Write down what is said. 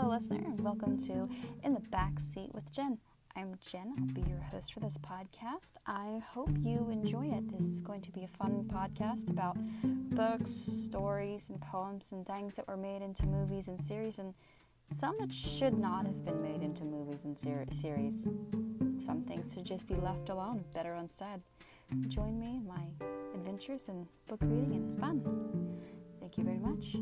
Hello, listener, and welcome to In the Back Seat with Jen. I'm Jen. I'll be your host for this podcast. I hope you enjoy it. This is going to be a fun podcast about books, stories, and poems, and things that were made into movies and series, and some that should not have been made into movies and ser- series. Some things should just be left alone, better unsaid. Join me in my adventures in book reading and fun. Thank you very much.